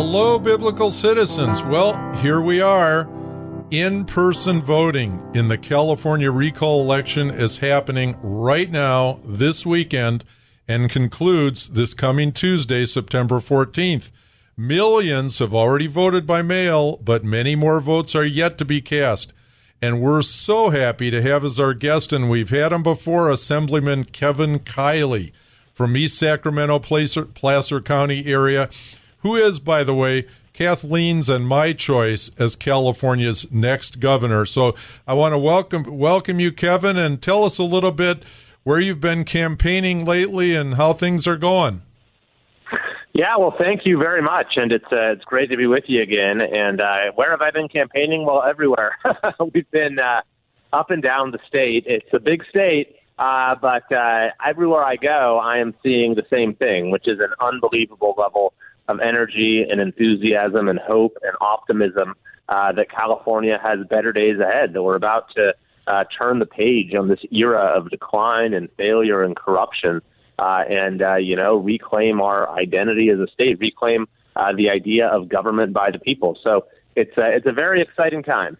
Hello, biblical citizens. Well, here we are. In person voting in the California recall election is happening right now, this weekend, and concludes this coming Tuesday, September 14th. Millions have already voted by mail, but many more votes are yet to be cast. And we're so happy to have as our guest, and we've had him before, Assemblyman Kevin Kiley from East Sacramento, Placer, Placer County area who is, by the way, Kathleen's and my choice as California's next governor. So I want to welcome welcome you, Kevin, and tell us a little bit where you've been campaigning lately and how things are going. Yeah, well, thank you very much, and it's uh, it's great to be with you again. And uh, where have I been campaigning? Well, everywhere. We've been uh, up and down the state. It's a big state, uh, but uh, everywhere I go, I am seeing the same thing, which is an unbelievable level of energy and enthusiasm and hope and optimism uh, that California has better days ahead, that we're about to uh, turn the page on this era of decline and failure and corruption. Uh, and uh, you know reclaim our identity as a state, reclaim uh, the idea of government by the people. So it's a, it's a very exciting time.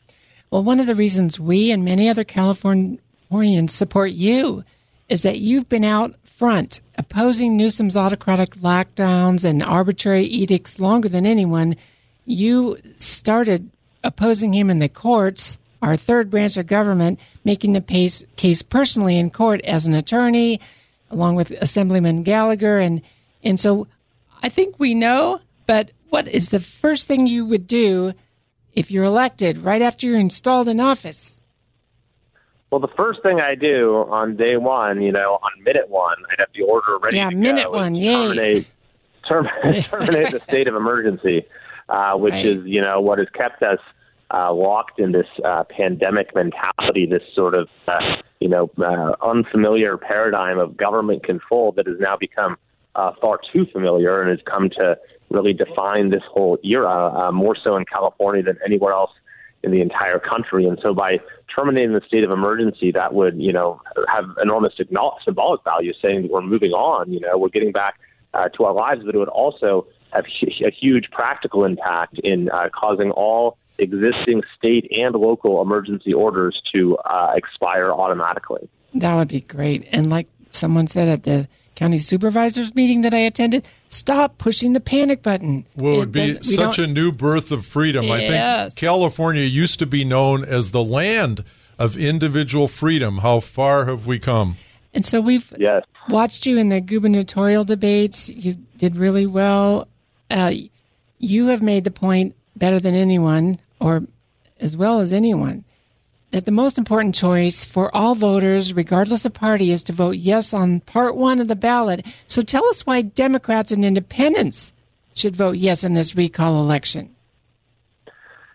Well, one of the reasons we and many other Californians support you is that you've been out front, opposing Newsom's autocratic lockdowns and arbitrary edicts longer than anyone. You started opposing him in the courts, our third branch of government, making the case, personally in court as an attorney, along with Assemblyman Gallagher. And, and so I think we know, but what is the first thing you would do if you're elected right after you're installed in office? Well, the first thing I do on day one, you know, on minute one, I'd have the order ready yeah, to minute go. one, yeah. Terminate, term- terminate the state of emergency, uh, which right. is, you know, what has kept us uh, locked in this uh, pandemic mentality, this sort of, uh, you know, uh, unfamiliar paradigm of government control that has now become uh, far too familiar and has come to really define this whole era, uh, more so in California than anywhere else in the entire country. And so by terminating the state of emergency, that would, you know, have enormous symbolic value, saying that we're moving on, you know, we're getting back uh, to our lives, but it would also have a huge practical impact in uh, causing all existing state and local emergency orders to uh, expire automatically. That would be great. And like someone said at the county supervisors meeting that I attended, stop pushing the panic button. Well, it would be such a new birth of freedom. Yes. I think California used to be known as the land of individual freedom. How far have we come? And so we've yes. watched you in the gubernatorial debates. You did really well. Uh, you have made the point better than anyone, or as well as anyone, that the most important choice for all voters, regardless of party, is to vote yes on part one of the ballot. So tell us why Democrats and independents should vote yes in this recall election.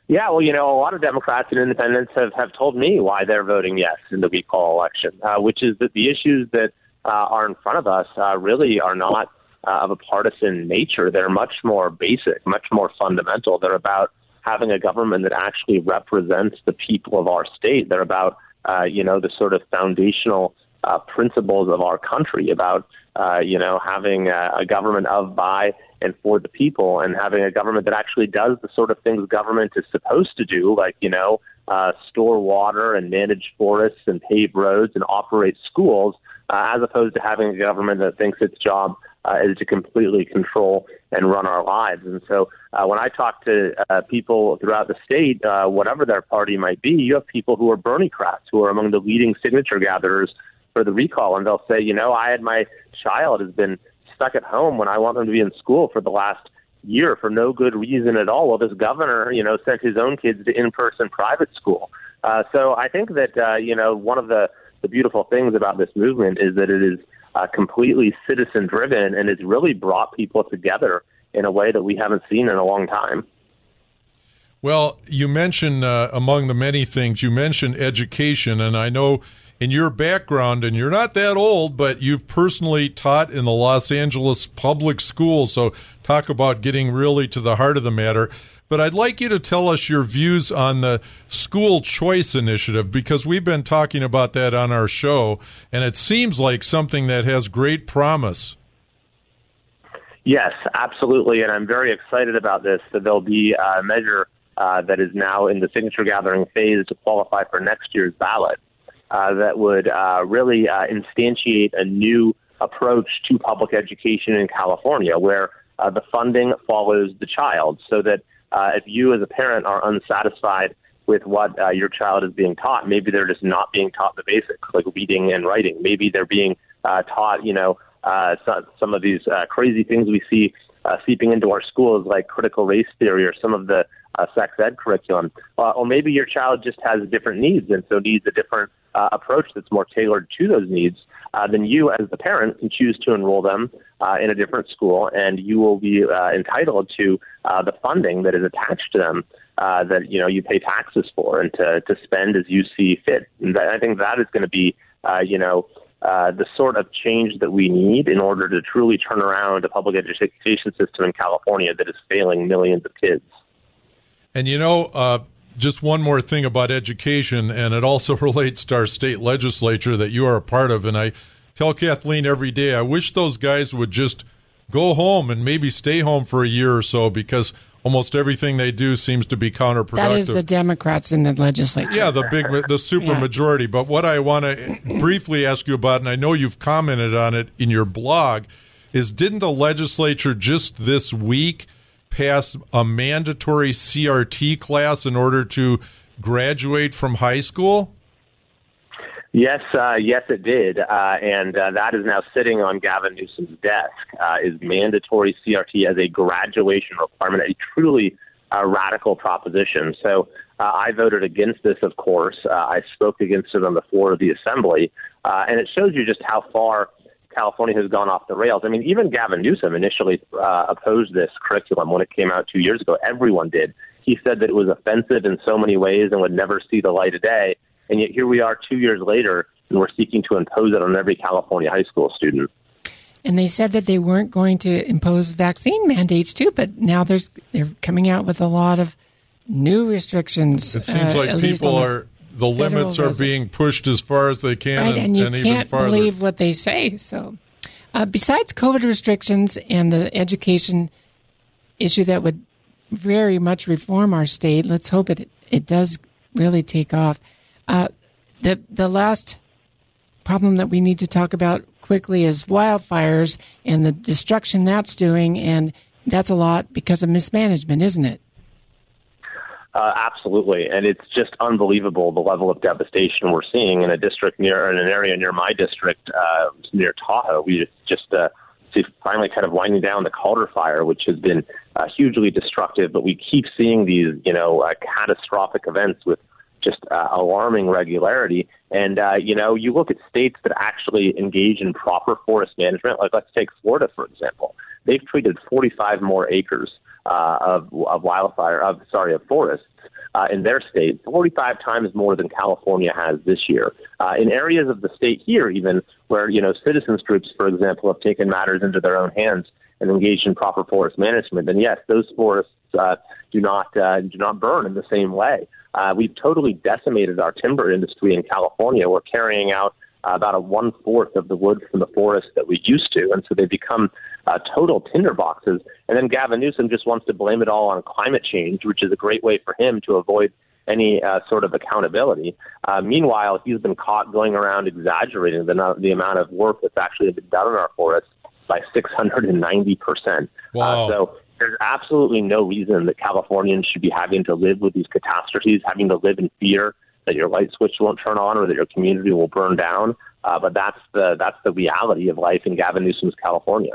Yeah, well, you know, a lot of Democrats and independents have, have told me why they're voting yes in the recall election, uh, which is that the issues that uh, are in front of us uh, really are not uh, of a partisan nature. They're much more basic, much more fundamental. They're about having a government that actually represents the people of our state. They're about, uh, you know, the sort of foundational uh, principles of our country about, uh, you know, having a, a government of, by, and for the people, and having a government that actually does the sort of things government is supposed to do, like, you know, uh, store water and manage forests and pave roads and operate schools, uh, as opposed to having a government that thinks its job uh, is to completely control and run our lives. And so uh, when I talk to uh, people throughout the state, uh, whatever their party might be, you have people who are Bernie crats, who are among the leading signature gatherers for the recall, and they'll say, you know, I had my child has been stuck at home when I want them to be in school for the last year for no good reason at all. Well, this governor, you know, sent his own kids to in-person private school. Uh, so I think that uh, you know one of the the beautiful things about this movement is that it is uh, completely citizen driven and it's really brought people together in a way that we haven't seen in a long time. Well, you mentioned uh, among the many things you mentioned education, and I know in your background, and you're not that old, but you've personally taught in the Los Angeles public schools. So talk about getting really to the heart of the matter. But I'd like you to tell us your views on the school choice initiative because we've been talking about that on our show, and it seems like something that has great promise. Yes, absolutely, and I'm very excited about this. That there'll be a measure uh, that is now in the signature gathering phase to qualify for next year's ballot. Uh, that would uh, really uh, instantiate a new approach to public education in California, where uh, the funding follows the child, so that uh, if you as a parent are unsatisfied with what uh, your child is being taught, maybe they're just not being taught the basics like reading and writing. Maybe they're being uh, taught, you know, uh, some, some of these uh, crazy things we see uh, seeping into our schools, like critical race theory or some of the uh, sex ed curriculum. Uh, or maybe your child just has different needs and so needs a different uh, approach that's more tailored to those needs. Uh, then you, as the parent, can choose to enroll them uh, in a different school, and you will be uh, entitled to uh, the funding that is attached to them uh, that you know you pay taxes for and to to spend as you see fit. And that, I think that is going to be you know. The sort of change that we need in order to truly turn around a public education system in California that is failing millions of kids. And you know, just one more thing about education, and it also relates to our state legislature that you are a part of. And I tell Kathleen every day, I wish those guys would just go home and maybe stay home for a year or so because almost everything they do seems to be counterproductive. That is the Democrats in the legislature. Yeah, the big, the super yeah. majority. But what I want to briefly ask you about, and I know you've commented on it in your blog, is didn't the legislature just this week pass a mandatory CRT class in order to graduate from high school? Yes, uh, yes, it did, uh, and uh, that is now sitting on Gavin Newsom's desk. Uh, is mandatory CRT as a graduation requirement, a truly uh, radical proposition. So uh, I voted against this, of course. I spoke against it on the floor of the assembly, and it shows you just how far California has gone off the rails. I mean, even Gavin Newsom initially uh, opposed this curriculum when it came out two years ago. Everyone did. He said that it was offensive in so many ways and would never see the light of day. And yet here we are two years later, and we're seeking to impose it on every California high school student. And they said that they weren't going to impose vaccine mandates too, but now there's they're coming out with a lot of new restrictions. It seems uh, like people are the limits are being pushed as far as they can, right, and, and you and can't believe what they say. So, uh, besides COVID restrictions and the education issue that would very much reform our state, let's hope it it does really take off. Uh, the the last problem that we need to talk about quickly is wildfires and the destruction that's doing, and that's a lot because of mismanagement, isn't it? Uh, absolutely, and it's just unbelievable the level of devastation we're seeing in a district near in an area near my district, uh, near Tahoe. We just uh, see finally kind of winding down the Caldor fire, which has been uh, hugely destructive. But we keep seeing these, you know, uh, catastrophic events with just uh, alarming regularity. And uh, you know, you look at states that actually engage in proper forest management. Like let's take Florida for example. They've treated 45 more acres uh, of, of wildfire, of sorry, of forests uh, in their state, 45 times more than California has this year. Uh, in areas of the state here, even where you know citizens groups, for example, have taken matters into their own hands and engaged in proper forest management, then yes, those forests uh, do not uh, do not burn in the same way. Uh, we've totally decimated our timber industry in California. We're carrying out about a one fourth of the wood from the forest that we used to, and so they become uh, total tinderboxes. And then Gavin Newsom just wants to blame it all on climate change, which is a great way for him to avoid any uh, sort of accountability. Uh, meanwhile, he's been caught going around exaggerating the, the amount of work that's actually been done in our forests by 690 percent. Uh, wow. so there's absolutely no reason that Californians should be having to live with these catastrophes, having to live in fear that your light switch won't turn on or that your community will burn down. Uh, but that's the that's the reality of life in Gavin Newsom's California.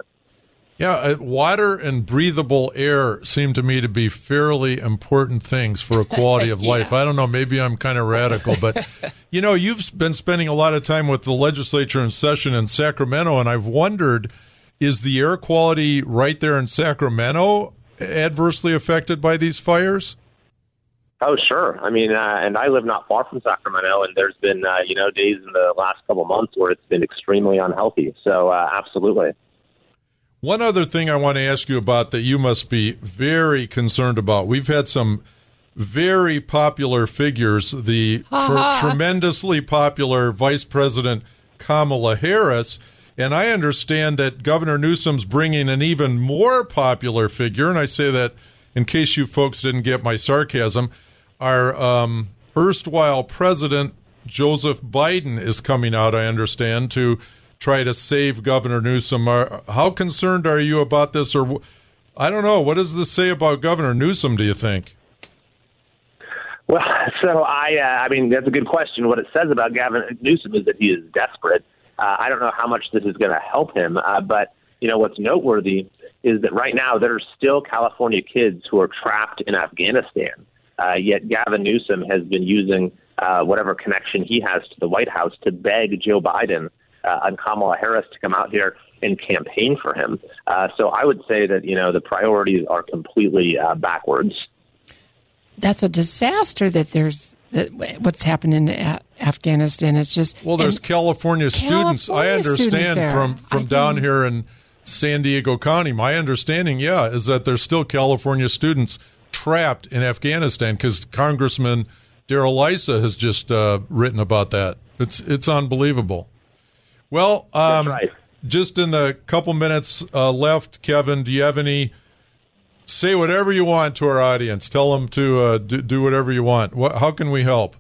Yeah, uh, water and breathable air seem to me to be fairly important things for a quality of life. I don't know, maybe I'm kind of radical, but you know, you've been spending a lot of time with the legislature in session in Sacramento, and I've wondered is the air quality right there in Sacramento adversely affected by these fires? Oh, sure. I mean, uh, and I live not far from Sacramento, and there's been, uh, you know, days in the last couple months where it's been extremely unhealthy. So, uh, absolutely. One other thing I want to ask you about that you must be very concerned about. We've had some very popular figures, the tr- tremendously popular Vice President Kamala Harris. And I understand that Governor Newsom's bringing an even more popular figure, and I say that in case you folks didn't get my sarcasm. Our um, erstwhile president, Joseph Biden, is coming out, I understand, to try to save Governor Newsom. Are, how concerned are you about this? Or I don't know. What does this say about Governor Newsom, do you think? Well, so I, uh, I mean, that's a good question. What it says about Gavin Newsom is that he is desperate. Uh, I don't know how much this is going to help him, uh, but you know what's noteworthy is that right now there are still California kids who are trapped in Afghanistan. Uh, yet Gavin Newsom has been using uh, whatever connection he has to the White House to beg Joe Biden uh, and Kamala Harris to come out here and campaign for him. Uh, so I would say that you know the priorities are completely uh, backwards. That's a disaster. That there's that what's happened in a- Afghanistan. It's just well, there's California, students. California I understand students from from I down can- here in San Diego County. My understanding, yeah, is that there's still California students trapped in Afghanistan because Congressman Darrell Issa has just uh, written about that. It's it's unbelievable. Well, um, right. just in the couple minutes uh, left, Kevin, do you have any? Say whatever you want to our audience. Tell them to uh, do, do whatever you want. What, how can we help?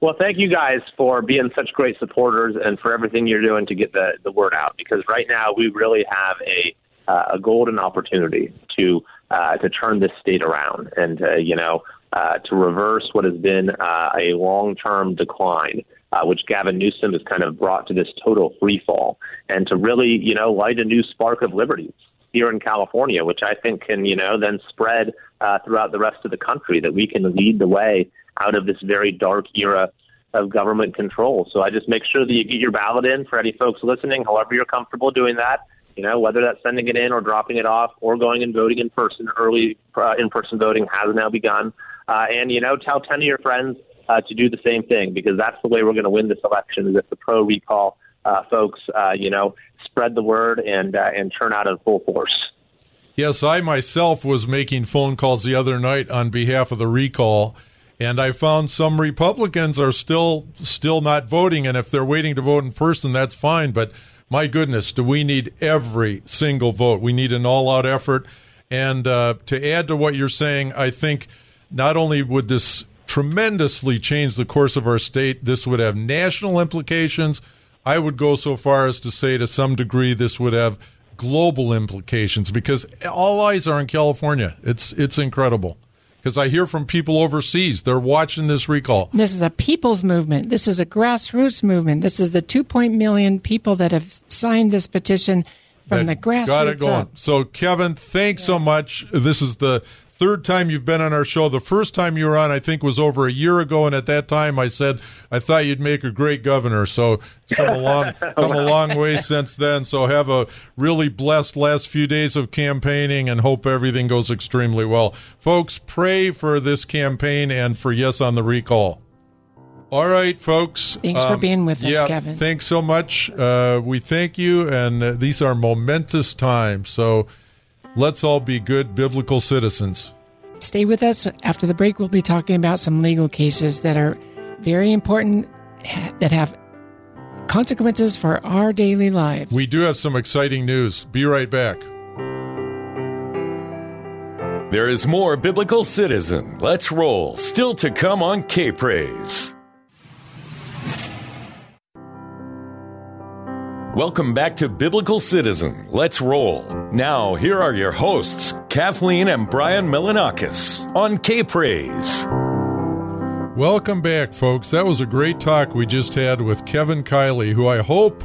Well, thank you guys for being such great supporters and for everything you're doing to get the, the word out. Because right now we really have a uh, a golden opportunity to uh, to turn this state around and uh, you know uh, to reverse what has been uh, a long term decline, uh, which Gavin Newsom has kind of brought to this total free fall, and to really you know light a new spark of liberty here in California, which I think can you know then spread uh, throughout the rest of the country. That we can lead the way out of this very dark era of government control. So I just make sure that you get your ballot in for any folks listening, however you're comfortable doing that. You know, whether that's sending it in or dropping it off or going and voting in person. Early uh, in-person voting has now begun. Uh, and, you know, tell 10 of your friends uh, to do the same thing because that's the way we're going to win this election is if the pro-recall uh, folks, uh, you know, spread the word and, uh, and turn out in full force. Yes, I myself was making phone calls the other night on behalf of the recall, and I found some Republicans are still still not voting, and if they're waiting to vote in person, that's fine. But my goodness, do we need every single vote? We need an all-out effort. And uh, to add to what you're saying, I think not only would this tremendously change the course of our state, this would have national implications. I would go so far as to say, to some degree, this would have global implications because all eyes are in California. It's it's incredible because I hear from people overseas they're watching this recall. This is a people's movement. This is a grassroots movement. This is the two point million people that have signed this petition from that the grassroots got it going. up. So Kevin, thanks so much. This is the third time you've been on our show. The first time you were on, I think, was over a year ago, and at that time, I said I thought you'd make a great governor. So it's come a long, come a long way since then. So have a really blessed last few days of campaigning, and hope everything goes extremely well, folks. Pray for this campaign and for yes on the recall. All right, folks. Thanks for Um, being with us, Kevin. Thanks so much. Uh, we thank you, and uh, these are momentous times. So let's all be good biblical citizens. Stay with us. After the break, we'll be talking about some legal cases that are very important, that have consequences for our daily lives. We do have some exciting news. Be right back. There is more Biblical Citizen. Let's roll. Still to come on K Praise. Welcome back to Biblical Citizen. Let's roll. Now, here are your hosts, Kathleen and Brian Melonakos on K Praise. Welcome back, folks. That was a great talk we just had with Kevin Kiley, who I hope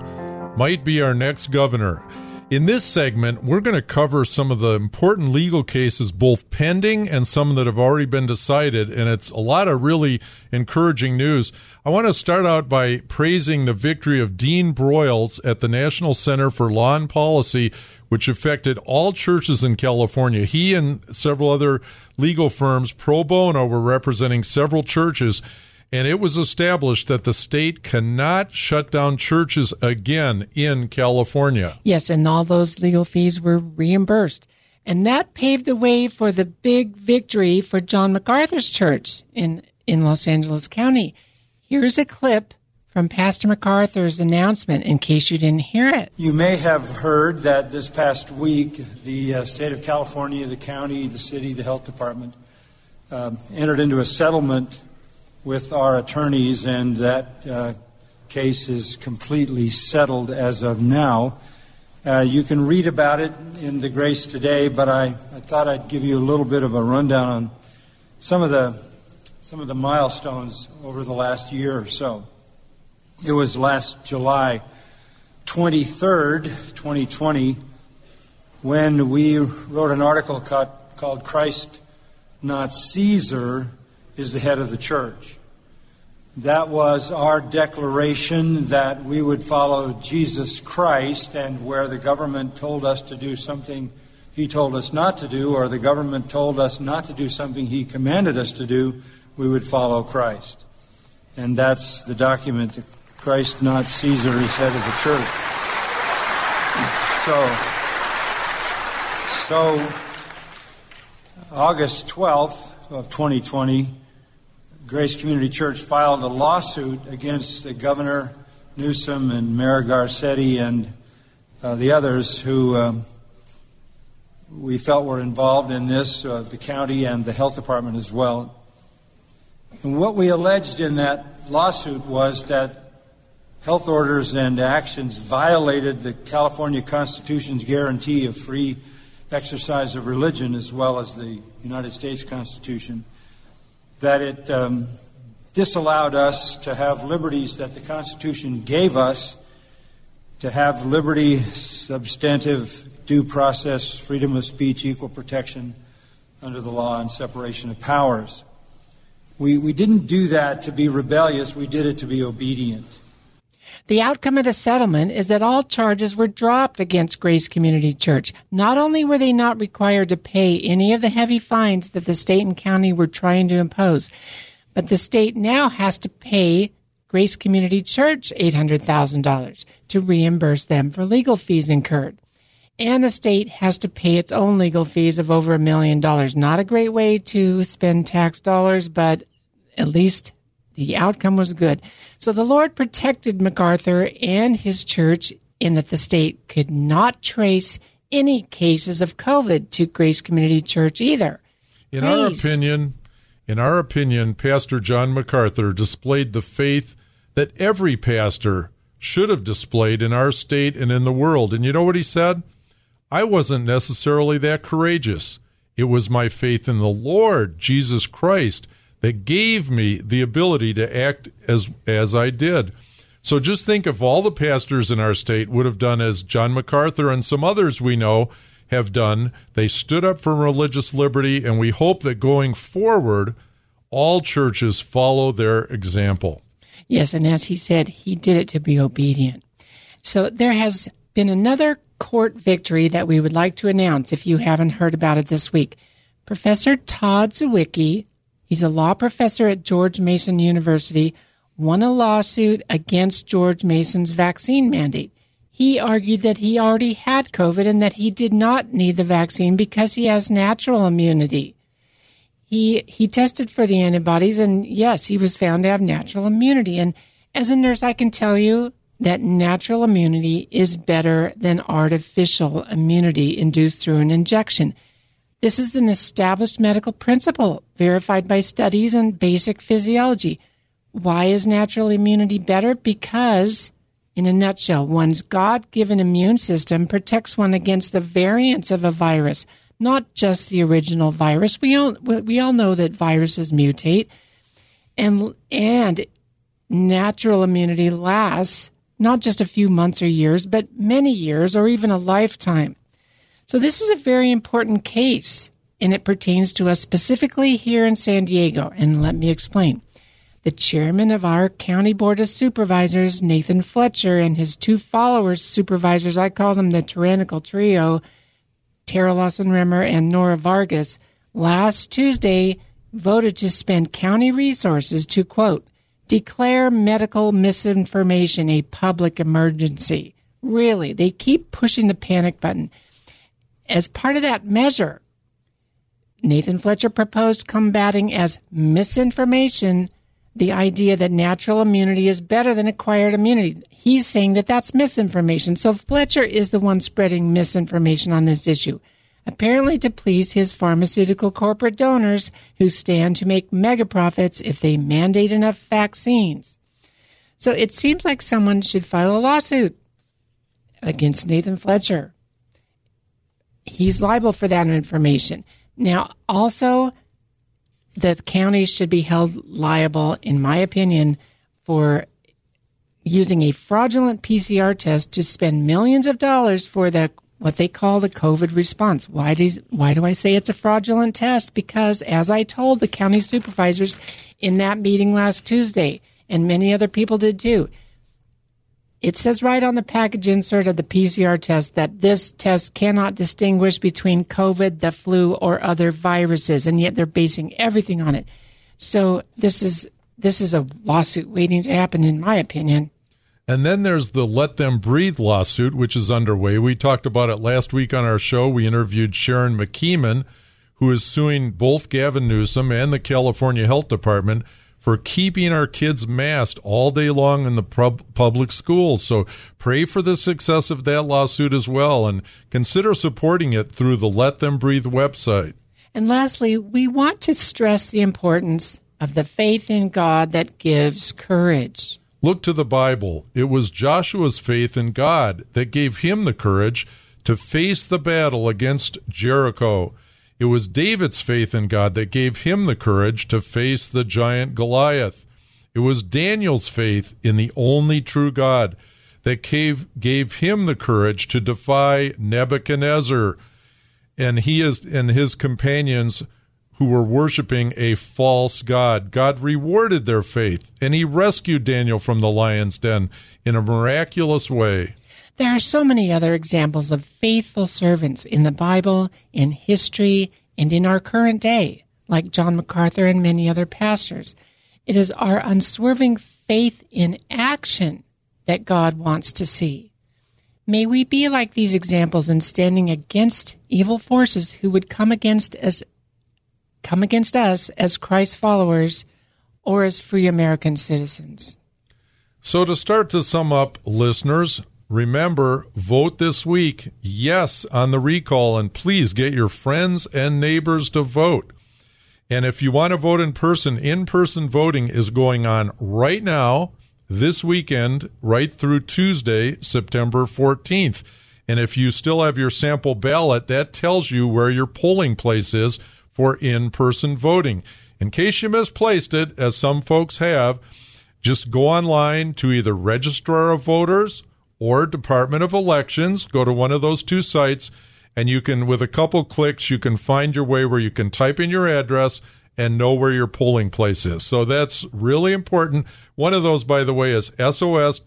might be our next governor. In this segment, we're going to cover some of the important legal cases, both pending and some that have already been decided, and it's a lot of really encouraging news. I want to start out by praising the victory of Dean Broyles at the National Center for Law and Policy, which affected all churches in California. He and several other legal firms pro bono were representing several churches and it was established that the state cannot shut down churches again in California. Yes, and all those legal fees were reimbursed. And that paved the way for the big victory for John MacArthur's church in, in Los Angeles County. Here's a clip from Pastor MacArthur's announcement in case you didn't hear it. You may have heard that this past week, the uh, state of California, the county, the city, the health department um, entered into a settlement with our attorneys, and that uh, case is completely settled as of now. Uh, you can read about it in the Grace today, but I, I thought I'd give you a little bit of a rundown on some of the some of the milestones over the last year or so. It was last July 23rd, 2020, when we wrote an article called Christ, Not Caesar, is the head of the church. That was our declaration that we would follow Jesus Christ, and where the government told us to do something he told us not to do, or the government told us not to do something he commanded us to do, we would follow Christ. And that's the document that Christ, not Caesar, is head of the church. So, so August 12th of 2020, Grace Community Church filed a lawsuit against the governor, Newsom, and Mayor Garcetti, and uh, the others who um, we felt were involved in this, uh, the county and the health department as well. And what we alleged in that lawsuit was that health orders and actions violated the California Constitution's guarantee of free exercise of religion as well as the United States Constitution that it um, disallowed us to have liberties that the Constitution gave us to have liberty, substantive due process, freedom of speech, equal protection under the law, and separation of powers. We, we didn't do that to be rebellious, we did it to be obedient. The outcome of the settlement is that all charges were dropped against Grace Community Church. Not only were they not required to pay any of the heavy fines that the state and county were trying to impose, but the state now has to pay Grace Community Church $800,000 to reimburse them for legal fees incurred. And the state has to pay its own legal fees of over a million dollars. Not a great way to spend tax dollars, but at least the outcome was good. So the Lord protected MacArthur and his church in that the state could not trace any cases of COVID to Grace Community Church either. In our opinion, in our opinion, Pastor John MacArthur displayed the faith that every pastor should have displayed in our state and in the world. And you know what he said? I wasn't necessarily that courageous. It was my faith in the Lord, Jesus Christ, that gave me the ability to act as as I did. So just think if all the pastors in our state would have done as John MacArthur and some others we know have done. They stood up for religious liberty, and we hope that going forward, all churches follow their example. Yes, and as he said, he did it to be obedient. So there has been another court victory that we would like to announce if you haven't heard about it this week. Professor Todd Zywicki He's a law professor at George Mason University, won a lawsuit against George Mason's vaccine mandate. He argued that he already had COVID and that he did not need the vaccine because he has natural immunity. He he tested for the antibodies and yes, he was found to have natural immunity. And as a nurse, I can tell you that natural immunity is better than artificial immunity induced through an injection. This is an established medical principle verified by studies and basic physiology. Why is natural immunity better? Because, in a nutshell, one's God given immune system protects one against the variants of a virus, not just the original virus. We all, we all know that viruses mutate. And, and natural immunity lasts not just a few months or years, but many years or even a lifetime. So this is a very important case and it pertains to us specifically here in San Diego. And let me explain. The chairman of our county board of supervisors, Nathan Fletcher, and his two followers, supervisors, I call them the tyrannical trio, Terra Lawson Remer and Nora Vargas, last Tuesday voted to spend county resources to quote, declare medical misinformation a public emergency. Really, they keep pushing the panic button. As part of that measure, Nathan Fletcher proposed combating as misinformation the idea that natural immunity is better than acquired immunity. He's saying that that's misinformation. So Fletcher is the one spreading misinformation on this issue apparently to please his pharmaceutical corporate donors who stand to make mega profits if they mandate enough vaccines. So it seems like someone should file a lawsuit against Nathan Fletcher. He's liable for that information. Now, also, the county should be held liable, in my opinion, for using a fraudulent PCR test to spend millions of dollars for the what they call the COVID response. Why do, why do I say it's a fraudulent test? Because as I told the county supervisors in that meeting last Tuesday, and many other people did too, it says right on the package insert of the PCR test that this test cannot distinguish between COVID, the flu, or other viruses, and yet they're basing everything on it. So this is this is a lawsuit waiting to happen, in my opinion. And then there's the Let Them Breathe lawsuit, which is underway. We talked about it last week on our show. We interviewed Sharon McKeeman, who is suing both Gavin Newsom and the California Health Department for keeping our kids masked all day long in the pub- public schools. So pray for the success of that lawsuit as well and consider supporting it through the Let Them Breathe website. And lastly, we want to stress the importance of the faith in God that gives courage. Look to the Bible. It was Joshua's faith in God that gave him the courage to face the battle against Jericho. It was David's faith in God that gave him the courage to face the giant Goliath. It was Daniel's faith in the only true God that gave, gave him the courage to defy Nebuchadnezzar. And he is, and his companions who were worshiping a false God. God rewarded their faith, and he rescued Daniel from the lion's den in a miraculous way. There are so many other examples of faithful servants in the Bible, in history, and in our current day, like John MacArthur and many other pastors. It is our unswerving faith in action that God wants to see. May we be like these examples in standing against evil forces who would come against us come against us as Christ followers or as free American citizens. So, to start to sum up, listeners, remember vote this week yes on the recall, and please get your friends and neighbors to vote. And if you want to vote in person, in person voting is going on right now, this weekend, right through Tuesday, September 14th. And if you still have your sample ballot, that tells you where your polling place is for in person voting. In case you misplaced it, as some folks have, just go online to either Registrar of Voters or Department of Elections. Go to one of those two sites, and you can, with a couple clicks, you can find your way where you can type in your address and know where your polling place is. So that's really important. One of those, by the way, is sos.ca.gov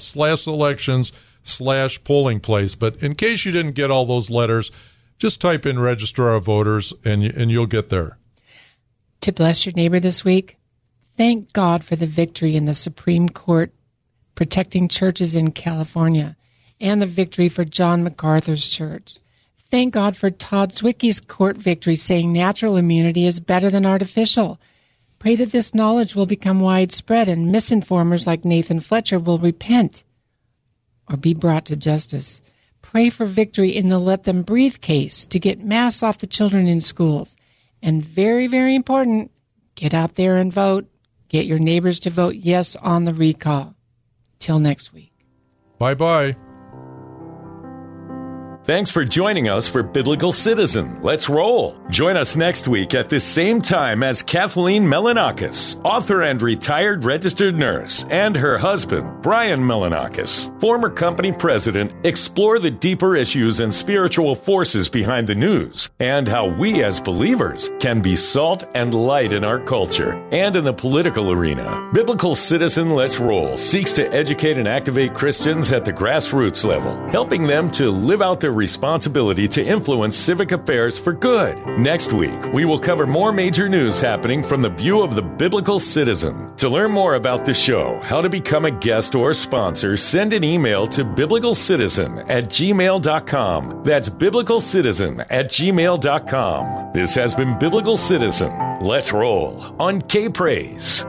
slash elections slash polling place. But in case you didn't get all those letters, just type in Registrar of Voters and, and you'll get there. To bless your neighbor this week, thank God for the victory in the Supreme Court protecting churches in California and the victory for John MacArthur's church. Thank God for Todd Zywicki's court victory saying natural immunity is better than artificial. Pray that this knowledge will become widespread and misinformers like Nathan Fletcher will repent or be brought to justice. Pray for victory in the Let Them Breathe case to get masks off the children in schools. And very, very important, get out there and vote. Get your neighbors to vote yes on the recall. Till next week. Bye bye. Thanks for joining us for Biblical Citizen. Let's roll. Join us next week at the same time as Kathleen Melonakos, author and retired registered nurse, and her husband, Brian Melonakos, former company president, explore the deeper issues and spiritual forces behind the news and how we as believers can be salt and light in our culture and in the political arena. Biblical Citizen Let's Roll seeks to educate and activate Christians at the grassroots level, helping them to live out their responsibility to influence civic affairs for good. Next week, we will cover more major news happening from the view of the biblical citizen. To learn more about the show, how to become a guest or sponsor, send an email to biblicalcitizen at gmail.com. That's biblicalcitizen at gmail.com. This has been Biblical Citizen. Let's roll on K Praise.